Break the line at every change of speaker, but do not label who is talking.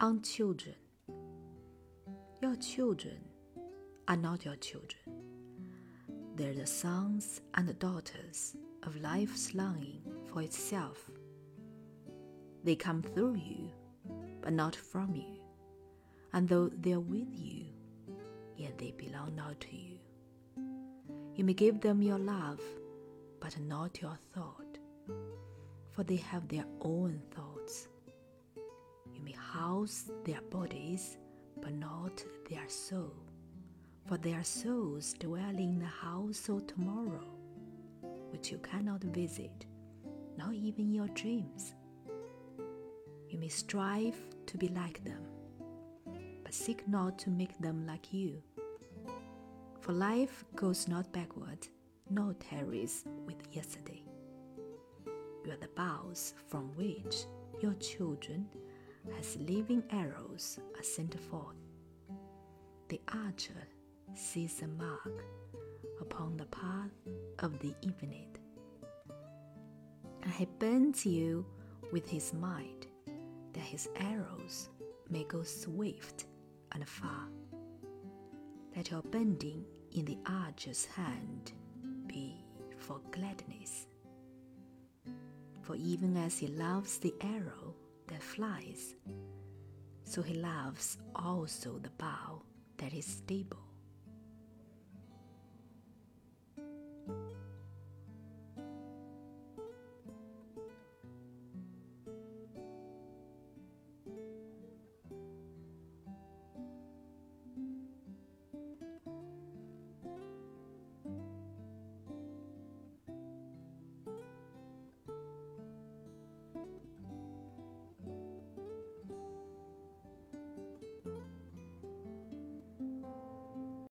on children. Your children are not your children. They're the sons and daughters of life's longing for itself. They come through you, but not from you. And though they are with you, yet they belong not to you. You may give them your love, but not your thought, for they have their own thoughts. House their bodies, but not their soul, for their souls dwell in the house of tomorrow, which you cannot visit, not even your dreams. You may strive to be like them, but seek not to make them like you. For life goes not backward, nor tarries with yesterday. You are the bows from which your children, as living arrows, are sent forth. The archer sees a mark upon the path of the infinite. And he bends you with his might, that his arrows may go swift and far. Let your bending in the archer's hand be for gladness. For even as he loves the arrow flies, so he loves also the bow that is stable